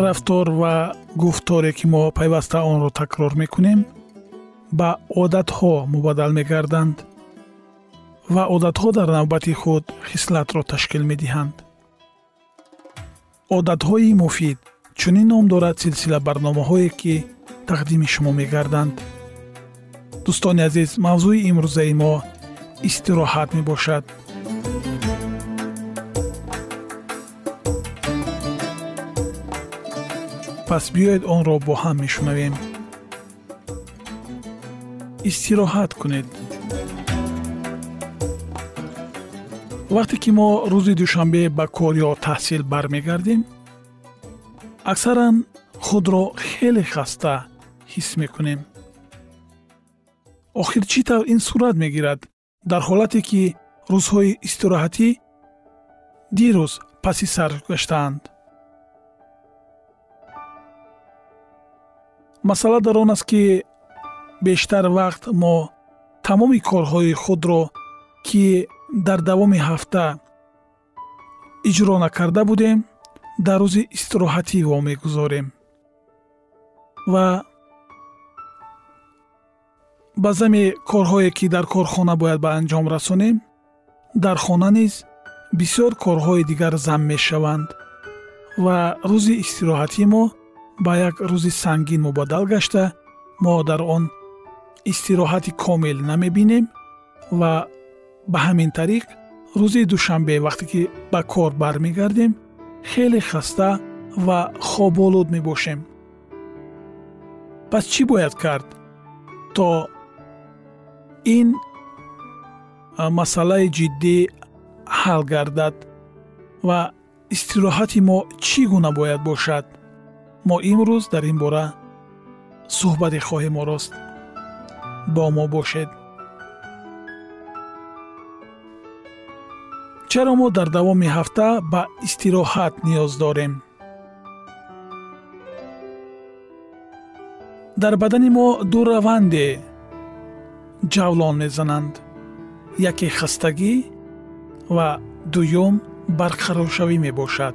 ҳар рафтор ва гуфторе ки мо пайваста онро такрор мекунем ба одатҳо мубаддал мегарданд ва одатҳо дар навбати худ хислатро ташкил медиҳанд. Одатҳои муфид чунин ном дорад силсила барномаҳое ки тақдими шумо мегарданд. Дӯстони азиз мавзӯи имрӯзаи мо истироҳат мебошад пас биёед онро бо ҳам мешунавем истироҳат кунед вақте ки мо рӯзи душанбе ба кор ё таҳсил бармегардем аксаран худро хеле хаста ҳис мекунем охир чӣ тавр ин сурат мегирад дар ҳолате ки рӯзҳои истироҳатӣ дирӯз паси сар гаштаанд масъала дар он аст ки бештар вақт мо тамоми корҳои худро ки дар давоми ҳафта иҷро накарда будем дар рӯзи истироҳатӣ вомегузорем ва ба зами корҳое ки дар корхона бояд ба анҷом расонем дар хона низ бисёр корҳои дигар зам мешаванд ва рӯзи истироҳатӣ мо ба як рӯзи сангин мубаддал гашта мо дар он истироҳати комил намебинем ва ба ҳамин тариқ рӯзи душанбе вақте ки ба кор бармегардем хеле хаста ва хоболуд мебошем пас чӣ бояд кард то ин масъалаи ҷиддӣ ҳал гардад ва истироҳати мо чӣ гуна бояд бошад мо имрӯз дар ин бора суҳбате хоҳем орост бо мо бошед. Чаро мо дар давоми ҳафта ба истироҳат ниёз дорем? Дар бадани мо ду раванде ҷавлон мезананд. Яке хастагӣ ва дуюм барқароршавӣ мебошад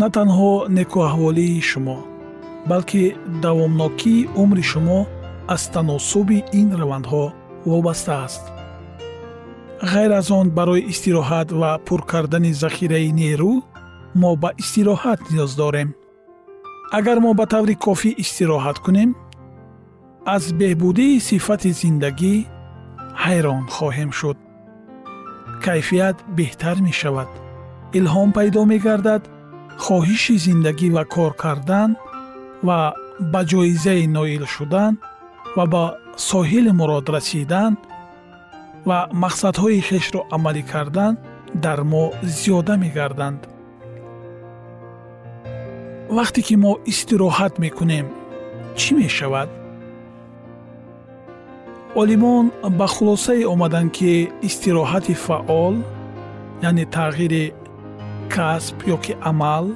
на танҳо некуаҳволии шумо балки давомнокии умри шумо аз таносуби ин равандҳо вобаста аст. Ғайр аз он барои истироҳат ва пур кардани захираи нерӯ мо ба истироҳат ниёз дорем. Агар мо ба таври кофӣ истироҳат кунем аз беҳбудии сифати зиндагӣ ҳайрон хоҳем шуд. Кайфият беҳтар мешавад. Илҳом пайдо мегардад хоҳиши зиндагӣ ва кор кардан ва ба ҷоизаи ноил шудан ва ба соҳили мурод расидан ва мақсадҳои хешро амалӣ кардан дар мо зиёда мегарданд вақте ки мо истироҳат мекунем чӣ мешавад олимон ба хулосае омаданд ки истироҳати фаъол яъне тағйири касб ё ки амал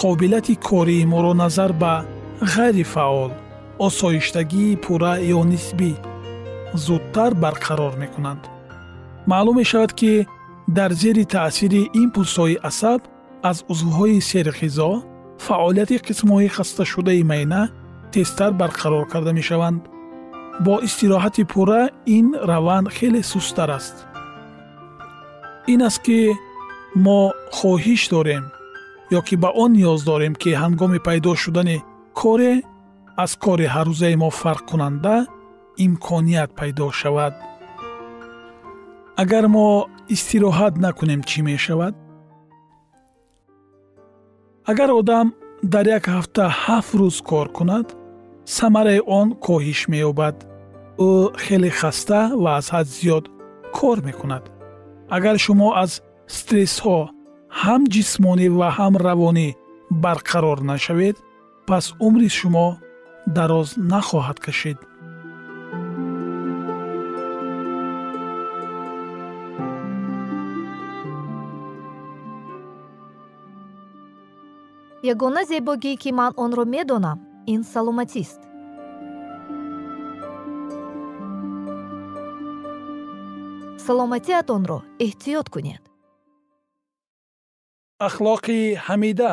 қобилияти кории моро назар ба ғайрифаъол осоиштагии пурра ё нисбӣ зудтар барқарор мекунанд. Маълум мешавад ки дар зери таъсири импулсҳои асаб аз узвҳои серғизо фаъолияти қисмҳои хасташудаи майъна тезтар барқарор карда мешаванд. Бо истироҳати пурра ин раванд хеле сусттар аст. Ин аст ки мо хоҳиш дорем ё ки ба он ниёз дорем ки ҳангоми пайдо шудани коре аз кори ҳаррӯзаи мо фарқкунанда имконият пайдо шавад. Агар мо истироҳат накунем чӣ мешавад? Агар одам дар як ҳафта ҳафт рӯз кор кунад самараи он коҳиш меёбад. Ӯ хеле хаста ва аз ҳад зиёд кор мекунад. Агар шумо аз стрессҳо ҳам ҷисмонӣ ва ҳам равонӣ барқарор нашавед пас умри шумо дароз нахоҳад кашид ягона зебогӣ ки ман онро медонам ин саломатист. Саломатиатонро эҳтиёт кунед ахлоқи ҳамида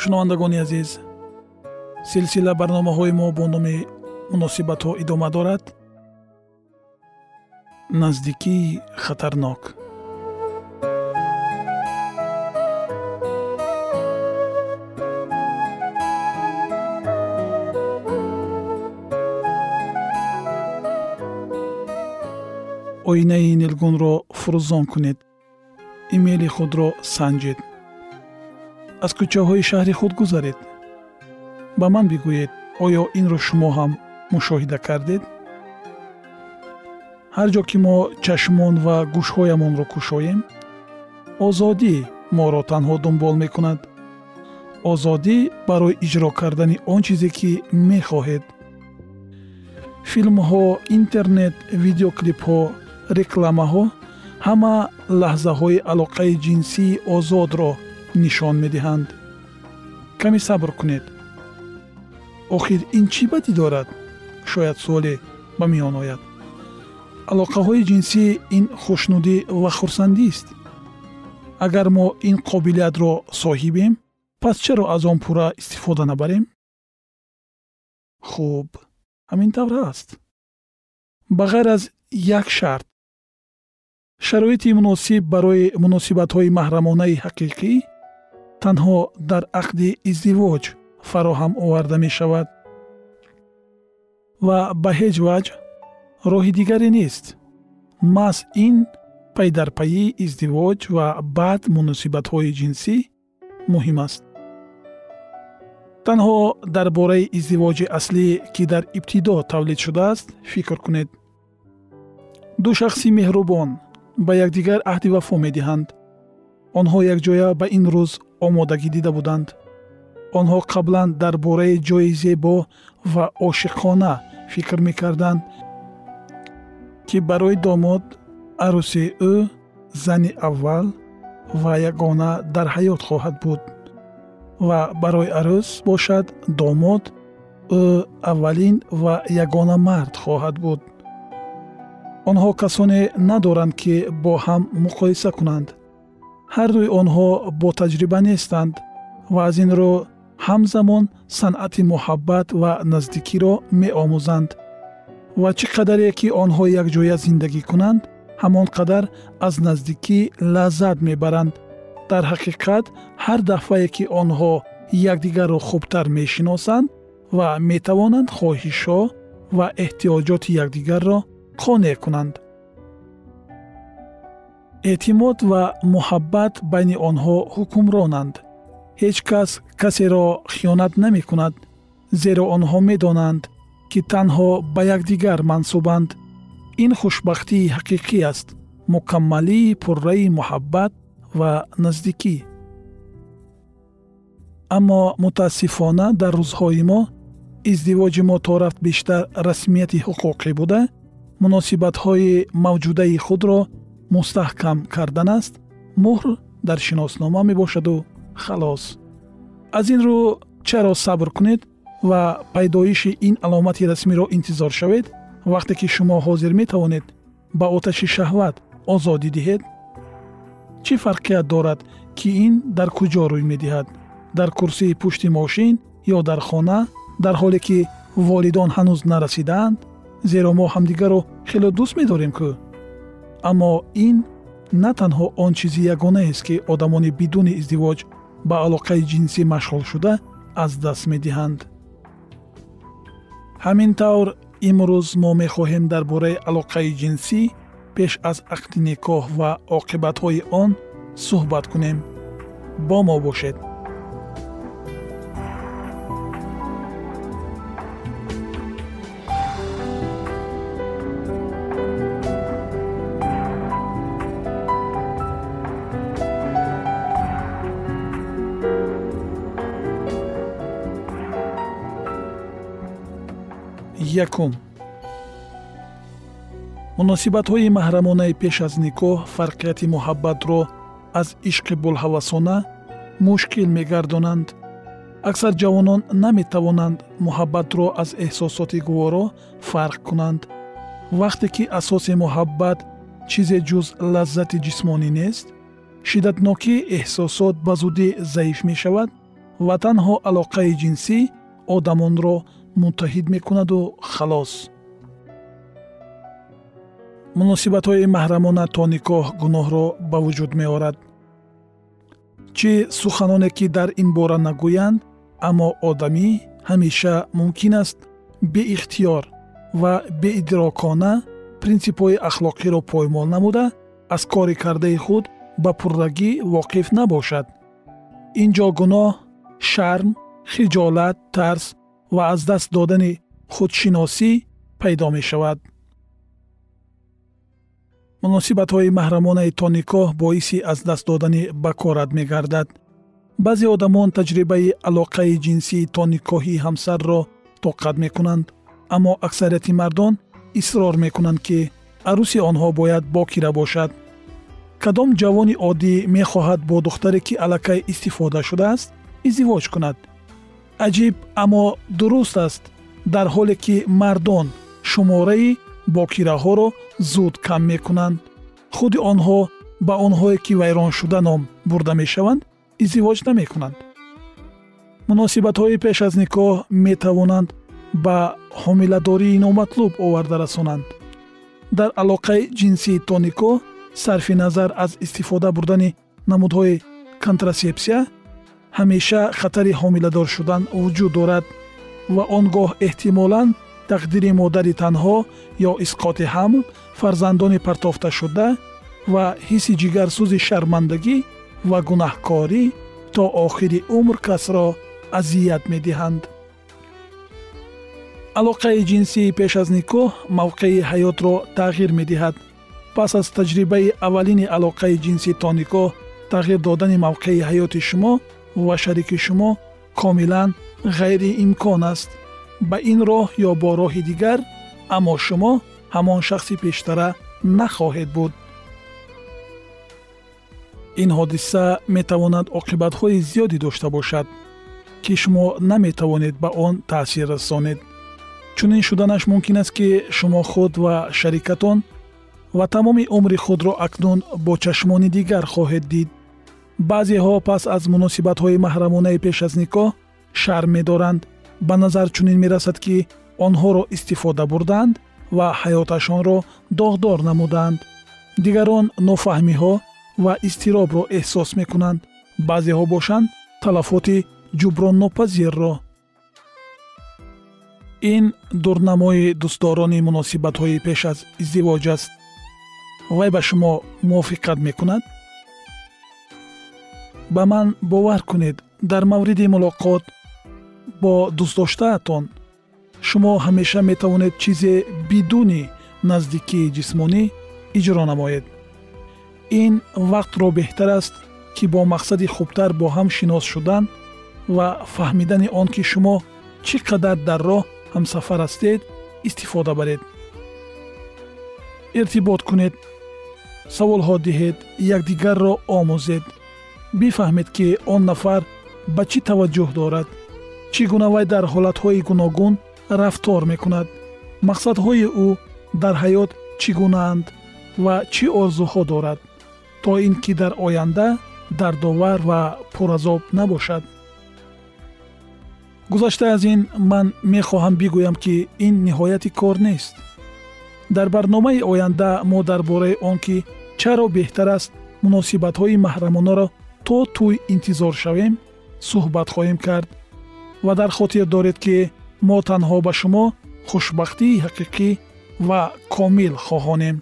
шунавандагони азиз силсила барномаҳои мо бо номи муносибатҳо идома дорад? Наздикии хатарнок. Оинаи нилгунро фурӯзон кунед. Имейли худро санҷед аз кӯчаҳои шаҳри худ гузаред ба ман бигӯед оё инро шумо ҳам мушоҳида кардед? Ҳар ҷо ки мо чашмон ва гӯшҳоямонро кушоем озодӣ моро танҳо дунбол мекунад. Озодӣ барои иҷро кардани он чизе ки мехоҳед. Филмҳо интернет видеоклипҳо рекламаҳо ҳама лаҳзаҳои алоқаи ҷинсии озодро нишон медиҳанд. Каме сабр кунед охир ин чӣ бадӣ дорад? Шояд суоле ба миён ояд. Алоқаҳои ҷинсӣ ин хушнудӣ ва хурсандист агар мо ин қобилиятро соҳибем пас чаро аз он пурра истифода набарем? Хуб ҳамин тавр аст. Ба ғайр аз як шарт. Шароити муносиб барои муносибатҳои маҳрамонаи ҳақиқӣ танҳо дар ақди издивоҷ фароҳам оварда мешавад. Ва ба ҳеҷ ваҷ роҳи дигаре нест. Маҳз ин пайдарпайии издивоҷ ва баъд муносибатҳои ҷинсӣ муҳим аст. Танҳо дар бораи издивоҷи аслӣ ки дар ибтидо тавлид шудааст фикр кунед. Ду шахси меҳрубон ба якдигар аҳди вафо медиҳанд. Онҳо якҷоя ба ин рӯз омодагӣ дида буданд онҳо қаблан дар бораи ҷои зебо ва ошиқона фикр мекарданд ки барои домод арӯси ӯ зани аввал ва ягона дар ҳаёт хоҳад буд. Ва барои арӯс бошад домод ӯ аввалин ва ягона мард хоҳад буд. Онҳо касоне надоранд ки бо ҳам муқоиса кунанд. Ҳардуи онҳо бо таҷриба нестанд ва аз ин рӯ ҳамзамон санъати муҳаббат ва наздикиро меомӯзанд. Ва чӣ қадаре ки онҳо якҷоя зиндагӣ кунанд ҳамон қадар аз наздикӣ лаззат мебаранд. Дар ҳақиқат ҳар дафъае ки онҳо якдигарро хубтар мешиносанд ва метавонанд хоҳишҳо ва эҳтиёҷоти якдигарро қонеъ кунанд. Эътимод ва муҳаббат байни онҳо ҳукмронанд ҳеҷ кас касеро хиёнат намекунад зеро онҳо медонанд ки танҳо ба якдигар мансубанд. Ин хушбахтии ҳақиқӣ аст мукаммалии пурраи муҳаббат ва наздикӣ. Аммо мутаассифона дар рӯзҳои мо издивоҷи мо то рафт бештар расмияти ҳуқуқӣ буда муносибатҳои мавҷудаи худро мустаҳкам кардан аст муҳр дар шиноснома мебошаду халос. Аз ин рӯ чаро сабр кунед ва пайдоиши ин аломати расмиро интизор шавед вақте ки шумо ҳозир метавонед ба оташи шаҳват озодӣ диҳед чӣ фарқият дорад ки ин дар куҷо рӯй медиҳад? Дар курсии пушти мошин ё дар хона дар ҳоле ки волидон ҳанӯз нарасидаанд зеро мо ҳамдигарро хело дӯст медорем кӯ аммо ин на танҳо он чизи ягонаест ки одамони бидуни издивоҷ ба алоқаи ҷинсӣ машғул шуда аз даст медиҳанд. Ҳамин тавр имрӯз мо мехоҳем дар бораи алоқаи ҷинсӣ пеш аз ақди никоҳ ва оқибатҳои он суҳбат кунем. Бо мо бошед якум. Муносибатҳои маҳрамонаи пеш аз никоҳ фарқияти муҳаббатро аз ишқи булҳавасона мушкил мегардонанд. Аксар ҷавонон наметавонанд муҳаббатро аз эҳсосоти гуворо фарқ кунанд. Вақте ки асоси муҳаббат чизе ҷуз лаззати ҷисмонӣ нест шиддатнокии эҳсосот ба зудӣ заиф мешавад ва танҳо алоқаи ҷинсӣ одамонро муттаҳид мекунаду халос муносибатҳои маҳрамона то никоҳ гуноҳро ба вуҷуд меорад чӣ суханоне ки дар ин бора нагӯянд аммо одамӣ ҳамеша мумкин аст беихтиёр ва беидрокона принсипҳои ахлоқиро поймол намуда аз кори кардаи худ ба пуррагӣ воқиф набошад ин ҷо гуноҳ шарм хиҷолат тарс ва аз даст додани худшиносӣ пайдо мешавад. Муносибатҳои маҳрамонаи то никоҳ боиси аз даст додани бакорат мегардад. Баъзе одамон таҷрибаи алоқаи ҷинсии то никоҳии ҳамсарро тоқат мекунанд аммо аксарияти мардон исрор мекунанд ки арӯси онҳо бояд бокира бошад. Кадом ҷавони оддӣ мехоҳад бо духтаре ки аллакай истифода шудааст издивоҷ кунад аҷиб аммо дуруст аст. Дар ҳоле ки мардон шумораи бокираҳоро зуд кам мекунанд худи онҳо ба онҳое ки вайроншуда ном бурда мешаванд издивоҷ намекунанд. Муносибатҳои пеш аз никоҳ метавонанд ба ҳомиладории номатлуб оварда расонанд. Дар алоқаи ҷинсии то никоҳ сарфи назар аз истифода бурдани намудҳои контрасепсия ҳамеша хатари ҳомиладор шудан вуҷуд дорад ва он гоҳ эҳтимолан тақдири модари танҳо ё исқоти ҳамл фарзандони партофташуда ва ҳисси ҷигарсӯзи шармандагӣ ва гунаҳкорӣ то охири умр касро азият медиҳанд. Алоқаи ҷинсии пеш аз никоҳ мавқеи ҳаётро тағйир медиҳад. Пас аз таҷрибаи аввалини алоқаи ҷинсӣ то никоҳ тағйир додани мавқеи ҳаёти шумо ва шарики шумо комилан ғайриимкон аст ба ин роҳ ё бо роҳи дигар аммо шумо ҳамон шахси пештара нахоҳед буд ин ҳодиса метавонад оқибатҳои зиёде дошта бошад ки шумо наметавонед ба он таъсир расонед чунин шуданаш мумкин аст ки шумо худ ва шарикатон ва тамоми умри худро акнун бо чашмони дигар хоҳед дид баъзеҳо пас аз муносибатҳои маҳрамонаи пеш аз никоҳ шарм медоранд. Ба назар чунин мерасад ки онҳоро истифода бурданд ва ҳаёташонро доғдор намуданд. Дигарон нофаҳмиҳо ва изтиробро эҳсос мекунанд. Баъзеҳо бошанд талафоти ҷуброннопазирро ин дурнамои дӯстдорони муносибатҳои пеш аз издивоҷ аст. Вай ба шумо мувофиқат мекунад ба ман бовар кунед. Дар мавриди мулоқот бо дӯстдоштаатон шумо ҳамеша метавонед чизе бидуни наздикии ҷисмонӣ иҷро намоед. Ин вақтро беҳтар аст ки бо мақсади хубтар бо ҳам шинос шудан ва фаҳмидани он ки шумо чӣ қадар дар роҳ ҳамсафар ҳастед истифода баред. Иртибот кунед саволҳо диҳед якдигарро омӯзед бифаҳмед ки он нафар ба чӣ таваҷҷӯҳ дорад? Чӣ гуна вай дар ҳолатҳои гуногун рафтор мекунад? Мақсадҳои ӯ дар ҳаёт чӣ гунаанд ва чӣ орзуҳо дорад то ин ки дар оянда дардовар ва пуразоб набошад? Гузашта аз ин ман мехоҳам бигӯям ки ин ниҳояти кор нест. Дар барномаи оянда мо дар бораи он ки чаро беҳтар аст муносибатҳои маҳрамонаро то тӯй интизор шавем суҳбат хоҳем кард ва дар хотир доред ки мо танҳо ба шумо хушбахтии ҳақиқӣ ва комил хоҳонем.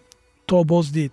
То боздид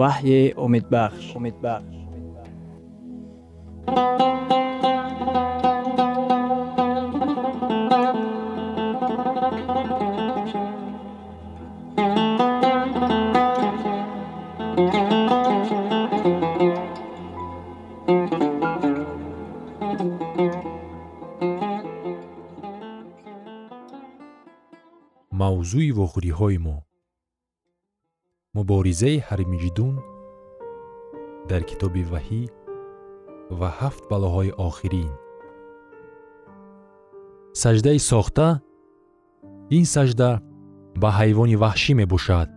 ваҳйи умедбахш умедбахш мавзӯи вохӯриҳои мо муборизаи ҳармиҷидун дар китоби ваҳӣ ва ҳафт балоҳои охирин. Саҷдаи сохта ин саҷда ба ҳайвони ваҳшӣ мебошад.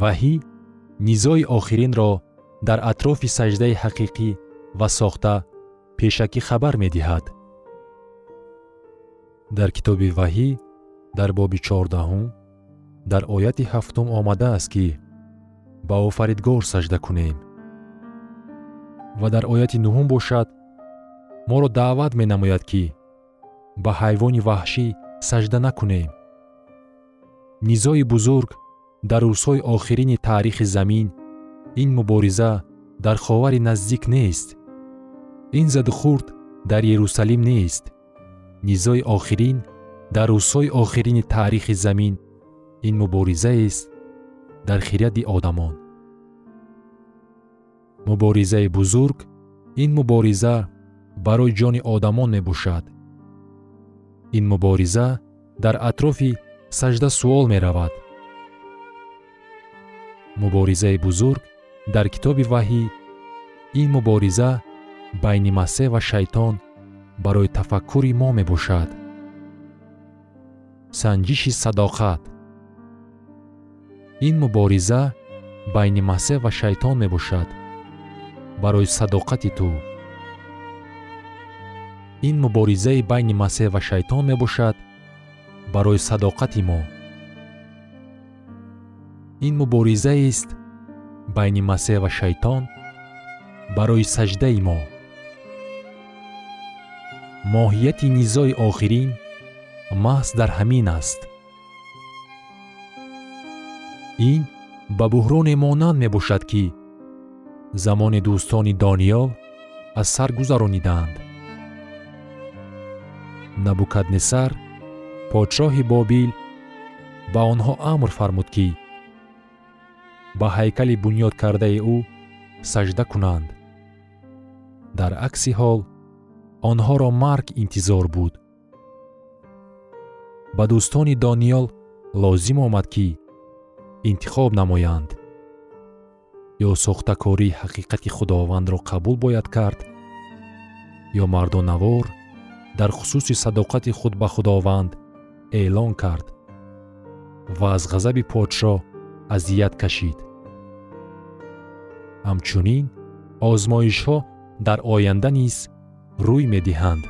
Ваҳӣ низои охиринро дар атрофи саҷдаи ҳақиқӣ ва сохта пешакӣ хабар медиҳад. Дар китоби ваҳӣ дар боби чордаҳум дар ояти ҳафтум омадааст ки ба офаридгор саҷда кунем. Ва дар ояти нуҳум бошад моро даъват менамояд ки ба ҳайвони ваҳшӣ саҷда накунем. Низои бузург дар рӯзҳои охирини таърихи замин ин мубориза дар ховари наздик нест. Ин задухурд дар ерусалим нест. Низои охирин дар рӯзҳои охирини таърихи замин ин муборизаест дар хиряди одамон. Муборизаи бузург ин мубориза барои ҷони одамон мебошад. Ин мубориза дар атрофи саҷда суол меравад. Муборизаи бузург дар китоби ваҳӣ ин мубориза байни масеҳ ва шайтон барои тафаккури мо мебошад. Санҷиши садоқат ин мубориза байни масеҳ ва шайтон мебошад. Барои садоқати ту. Ин муборизаи байни масеҳ ва шайтон мебошад барои садоқати мо. Ин муборизаест байни масеҳ ва шайтон барои саҷдаи мо. Моҳияти низои охирин маҳз дар ҳамин аст ин ба буҳроне монанд мебошад ки замони дӯстони дониёл аз сар гузаронидаанд. Набукаднесар подшоҳи бобил ба онҳо амр фармуд ки ба ҳайкали бунёд кардаи ӯ сажда кунанд. Дар акси ҳол онҳоро марг интизор буд. Ба дӯстони дониёл лозим омад ки интихоб намоянд. Ё сохтакории ҳақиқати худовандро қабул бояд кард ё мардонавор дар хусуси садоқати худ ба худованд эълон кард ва аз ғазаби подшоҳ азият кашид. Ҳамчунин озмоишҳо дар оянда низ рӯй медиҳанд.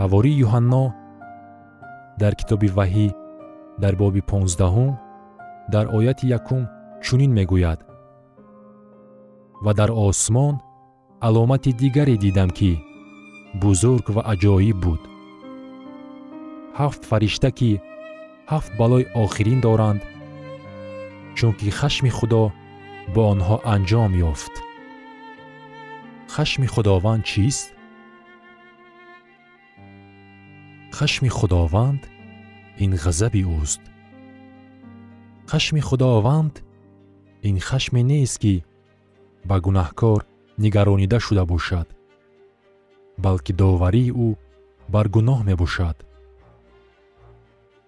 Ҳавории юҳанно дар китоби ваҳӣ дар боби понздаҳум дар ояти якум чунин мегӯяд. Ва дар осмон аломати дигаре дидам ки бузург ва аҷоиб буд. Ҳафт фаришта ки ҳафт балои охирин доранд чунки хашми худо бо онҳо анҷом ёфт. Хашми худованд чист хашми худованд ин ғазаби ӯст хашми худованд ин хашме нест ки ба гунаҳкор нигаронида шуда бошад балки доварии ӯ бар гуноҳ мебошад.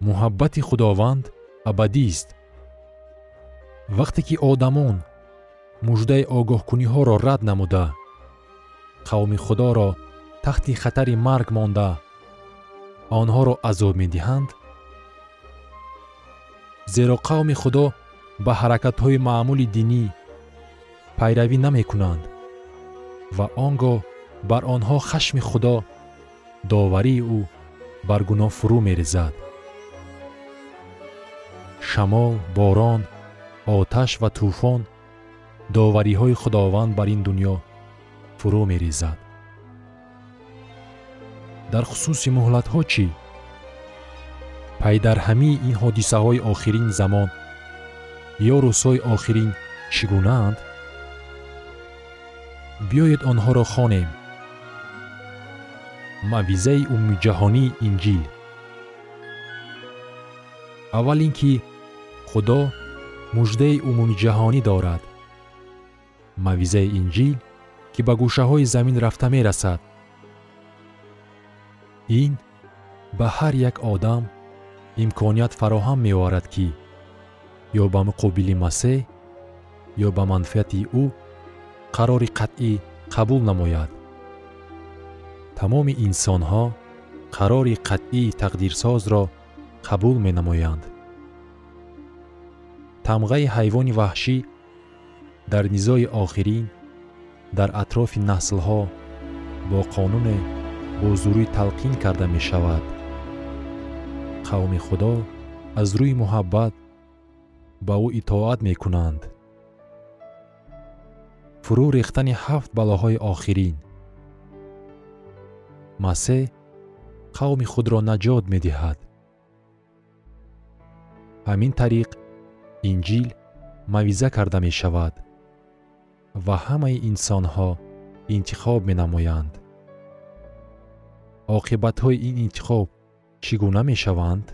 Муҳаббати худованд абадист вақте ки одамон муждаи огоҳкуниҳоро рад намуда қавми худоро тахти хатари марг монда онҳоро азоб медиҳанд? Зеро қавми худо ба ҳаракатҳои маъмули динӣ пайравӣ намекунанд ва он гоҳ бар онҳо хашми худо доварии ӯ бар гуноҳ фурӯ мерезад. Шамол борон оташ ва тӯфон довариҳои худованд бар ин дуньё фурӯ мерезад дар хусуси муҳлатҳо чӣ? Пай дар ҳамаи ин ҳодисаҳои охирин замон ё рӯзҳои охирин чӣ гунаанд биёед онҳоро хонем. Мавъизаи умумиҷаҳонии инҷил. Аввал ин ки худо муждаи умумиҷаҳонӣ дорад. Мавъизаи инҷил ки ба гӯшаҳои замин рафта мерасад ин ба ҳар як одам имконият фароҳам меоварад ки ё ба муқобили масеҳ ё ба манфиати ӯ қарори қатъӣ қабул намояд. Тамоми инсонҳо қарори қатъии тақдирсозро қабул менамоянд. Тамғаи ҳайвони ваҳшӣ дар низои охирин дар атрофи наслҳо бо қонуне бо зурӣ талқин карда мешавад. Қавми худо аз рӯи муҳаббат ба ӯ итоат мекунанд. Фурӯ рехтани ҳафт балоҳои охирин. Масеҳ қавми худро наҷот медиҳад. Ҳамин тариқ инҷил мавъиза карда мешавад ва ҳамаи инсонҳо интихоб менамоянд оқибатҳои ин интихоб чӣ гуна мешаванд?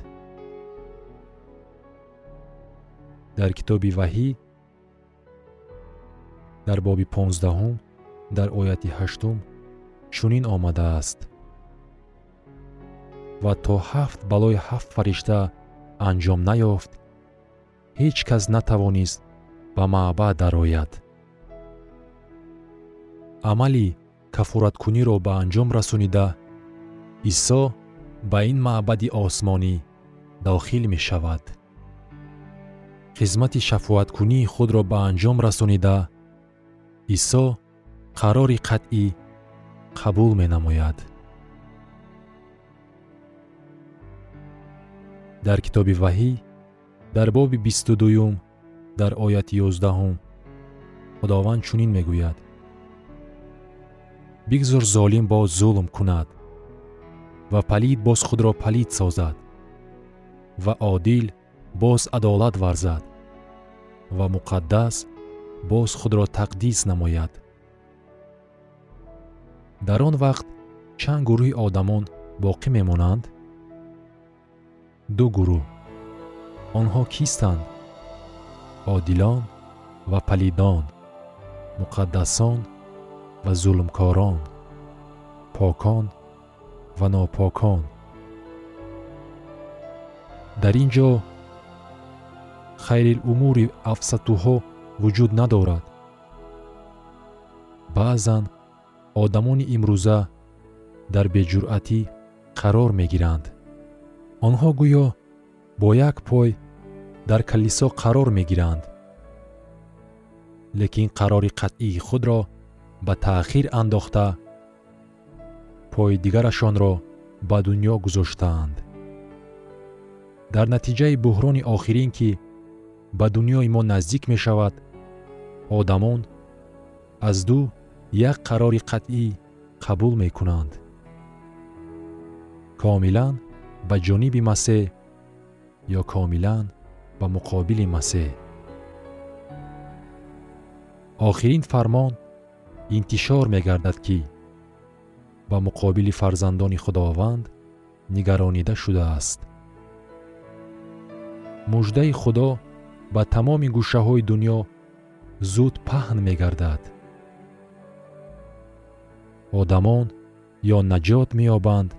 Дар китоби ваҳӣ дар боби понздаҳум дар ояти ҳаштум чунин омадааст. Ва то ҳафт балои ҳафт фаришта анҷом наёфт ҳеҷ кас натавонист ба маъбад дарояд. Амали кафораткуниро ба анҷом расонида исо ба ин маъбади осмонӣ дохил мешавад. Хизмати шафоаткунии худро ба анҷом расонида исо қарори қатъӣ қабул менамояд. Дар китоби ваҳӣ дар боби бисту дуюм дар ояти ёздаҳум худованд чунин мегӯяд. Бигзор золим боз зулм кунад ва палид боз худро палид созад ва одил боз адолат варзад ва муқаддас боз худро тақдис намояд. Дар он вақт чанд гурӯҳи одамон боқӣ мемонанд? Ду гурӯҳ. Онҳо кистанд? Одилон ва палидон муқаддасон ва зулмкорон покон ва нопокон. Дар ин ҷо хайрилумури афсатуҳо вуҷуд надорад. Баъзан одамони имрӯза дар беҷуръатӣ қарор мегиранд. Онҳо гӯё бо як пой дар калисо қарор мегиранд. Лекин қарори қатъии худро ба таъхир андохта пои дигарашонро ба дуньё гузоштаанд. Дар натиҷаи буҳрони охирин ки ба дуньёи мо наздик мешавад одамон аз ду як қарори қатъӣ қабул мекунанд. Комилан ба ҷониби масеҳ ё комилан ба муқобили масеҳ? Охирин фармон интишор мегардад ки ба муқобили фарзандони худованд нигаронида шудааст. Муждаи худо ба тамоми гӯшаҳои дуньё зуд паҳн мегардад. Одамон ё наҷот меёбанд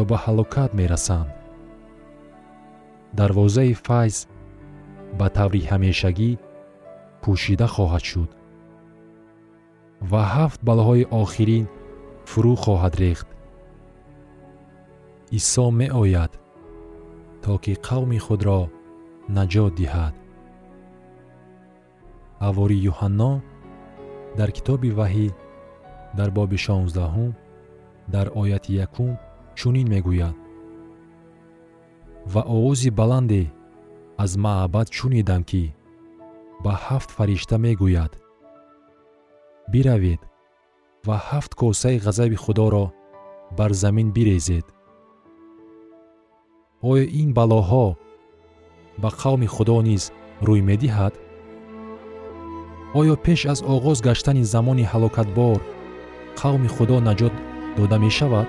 ё ба ҳалокат мерасанд. Дарвозаи файз ба таври ҳамешагӣ пӯшида хоҳад шуд. Ва ҳафт балоҳои охирин фурӯ хоҳад рехт. Исо меояд то ки қавми худро наҷот диҳад. Ҳавори юҳанно дар китоби ваҳӣ дар боби шонздаҳум дар ояти якум чунин мегӯяд. Ва овози баланде аз маъбад шунидам ки ба ҳафт фаришта мегӯяд. Биравед ва ҳафт косаи ғазаби худоро бар замин бирезед. Оё ин балоҳо ба қавми худо низ рӯй медиҳад? Оё пеш аз оғоз гаштани замони ҳалокатбор қавми худо наҷот дода мешавад